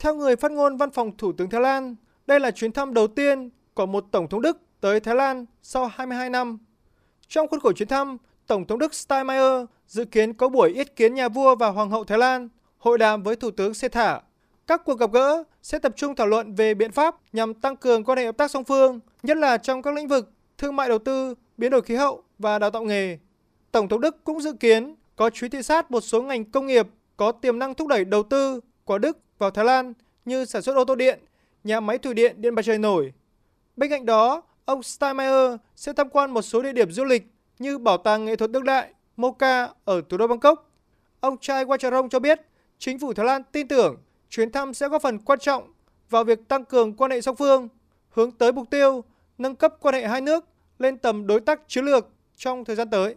Theo người phát ngôn văn phòng Thủ tướng Thái Lan, đây là chuyến thăm đầu tiên của một Tổng thống Đức tới Thái Lan sau 22 năm. Trong khuôn khổ chuyến thăm, Tổng thống Đức Steinmeier dự kiến có buổi yết kiến nhà vua và Hoàng hậu Thái Lan, hội đàm với Thủ tướng Sethar. Các cuộc gặp gỡ sẽ tập trung thảo luận về biện pháp nhằm tăng cường quan hệ hợp tác song phương, nhất là trong các lĩnh vực thương mại đầu tư, biến đổi khí hậu và đào tạo nghề. Tổng thống Đức cũng dự kiến có chuyến thị sát một số ngành công nghiệp có tiềm năng thúc đẩy đầu tư của Đức vào Thái Lan như sản xuất ô tô điện, nhà máy thủy điện điện mặt trời nổi. Bên cạnh đó, ông Steinmeier sẽ tham quan một số địa điểm du lịch như Bảo tàng nghệ thuật đương đại Moca ở thủ đô Bangkok. Ông Chai Wacharong cho biết, chính phủ Thái Lan tin tưởng chuyến thăm sẽ góp phần quan trọng vào việc tăng cường quan hệ song phương, hướng tới mục tiêu nâng cấp quan hệ hai nước lên tầm đối tác chiến lược trong thời gian tới.